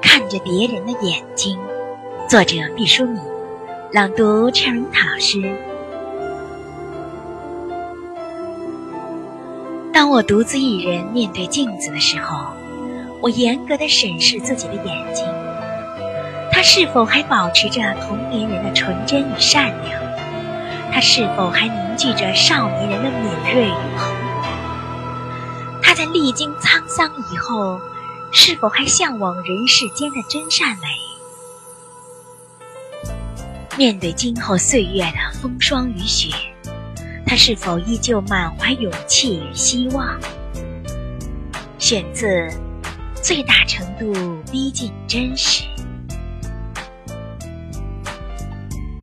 看着别人的眼睛，作者毕淑敏，朗读 Cherry 老师。当我独自一人面对镜子的时候，我严格的审视自己的眼睛，它是否还保持着童年人的纯真与善良？它是否还凝聚着少年人的敏锐与厚？历经沧桑以后。是否还向往人世间的真善美？面对今后岁月的风霜雨雪，他是否依旧满怀勇气与希望？选自《最大程度逼近真实》。